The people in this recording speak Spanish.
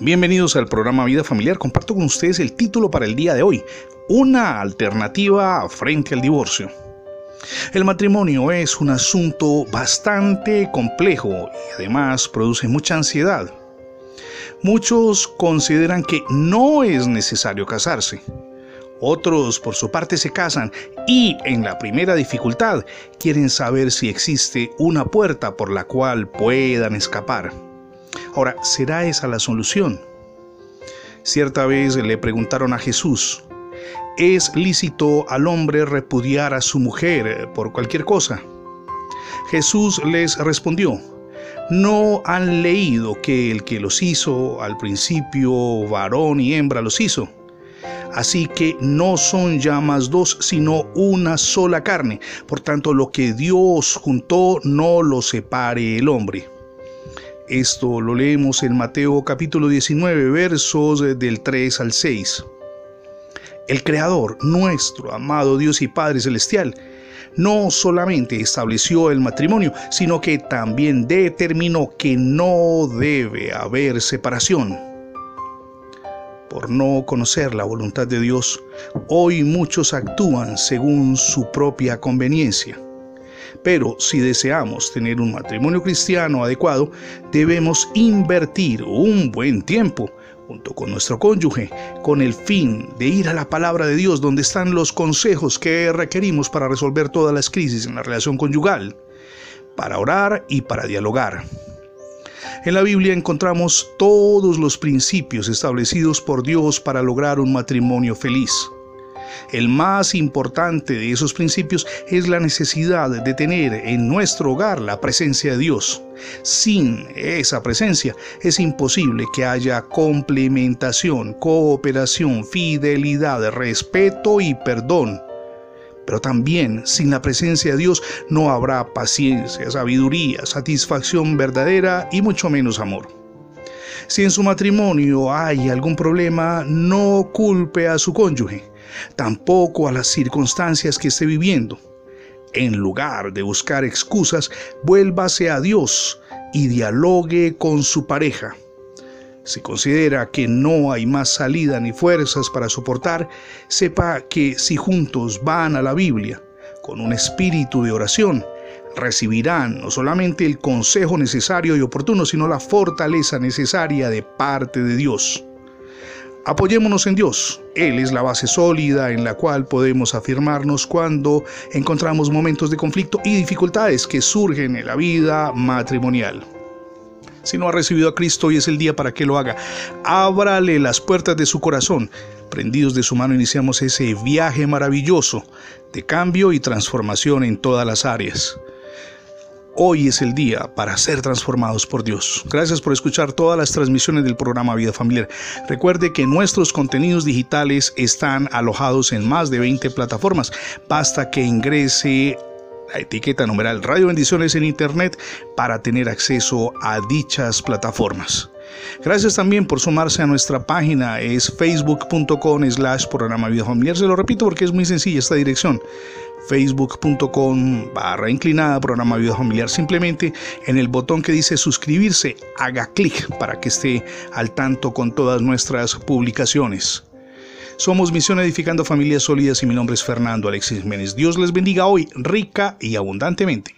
Bienvenidos al programa Vida Familiar. Comparto con ustedes el título para el día de hoy, una alternativa frente al divorcio. El matrimonio es un asunto bastante complejo y además produce mucha ansiedad. Muchos consideran que no es necesario casarse. Otros, por su parte, se casan y, en la primera dificultad, quieren saber si existe una puerta por la cual puedan escapar. Ahora, ¿será esa la solución? Cierta vez le preguntaron a Jesús, ¿es lícito al hombre repudiar a su mujer por cualquier cosa? Jesús les respondió, ¿no han leído que el que los hizo al principio varón y hembra los hizo? Así que no son ya más dos, sino una sola carne. Por tanto, lo que Dios juntó, no lo separe el hombre. Esto lo leemos en Mateo capítulo 19 versos del 3 al 6. El Creador, nuestro amado Dios y Padre Celestial, no solamente estableció el matrimonio, sino que también determinó que no debe haber separación. Por no conocer la voluntad de Dios, hoy muchos actúan según su propia conveniencia. Pero si deseamos tener un matrimonio cristiano adecuado, debemos invertir un buen tiempo junto con nuestro cónyuge, con el fin de ir a la palabra de Dios donde están los consejos que requerimos para resolver todas las crisis en la relación conyugal, para orar y para dialogar. En la Biblia encontramos todos los principios establecidos por Dios para lograr un matrimonio feliz. El más importante de esos principios es la necesidad de tener en nuestro hogar la presencia de Dios. Sin esa presencia es imposible que haya complementación, cooperación, fidelidad, respeto y perdón. Pero también sin la presencia de Dios no habrá paciencia, sabiduría, satisfacción verdadera y mucho menos amor. Si en su matrimonio hay algún problema, no culpe a su cónyuge tampoco a las circunstancias que esté viviendo. En lugar de buscar excusas, vuélvase a Dios y dialogue con su pareja. Si considera que no hay más salida ni fuerzas para soportar, sepa que si juntos van a la Biblia con un espíritu de oración, recibirán no solamente el consejo necesario y oportuno, sino la fortaleza necesaria de parte de Dios. Apoyémonos en Dios. Él es la base sólida en la cual podemos afirmarnos cuando encontramos momentos de conflicto y dificultades que surgen en la vida matrimonial. Si no ha recibido a Cristo, hoy es el día para que lo haga. Ábrale las puertas de su corazón. Prendidos de su mano iniciamos ese viaje maravilloso de cambio y transformación en todas las áreas. Hoy es el día para ser transformados por Dios. Gracias por escuchar todas las transmisiones del programa Vida Familiar. Recuerde que nuestros contenidos digitales están alojados en más de 20 plataformas. Basta que ingrese la etiqueta numeral Radio Bendiciones en Internet para tener acceso a dichas plataformas. Gracias también por sumarse a nuestra página, es facebook.com slash programa Vida Familiar. Se lo repito porque es muy sencilla esta dirección facebook.com barra inclinada programa vida familiar simplemente en el botón que dice suscribirse haga clic para que esté al tanto con todas nuestras publicaciones somos Misión Edificando Familias Sólidas y mi nombre es Fernando Alexis Jiménez. Dios les bendiga hoy rica y abundantemente.